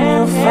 Can you find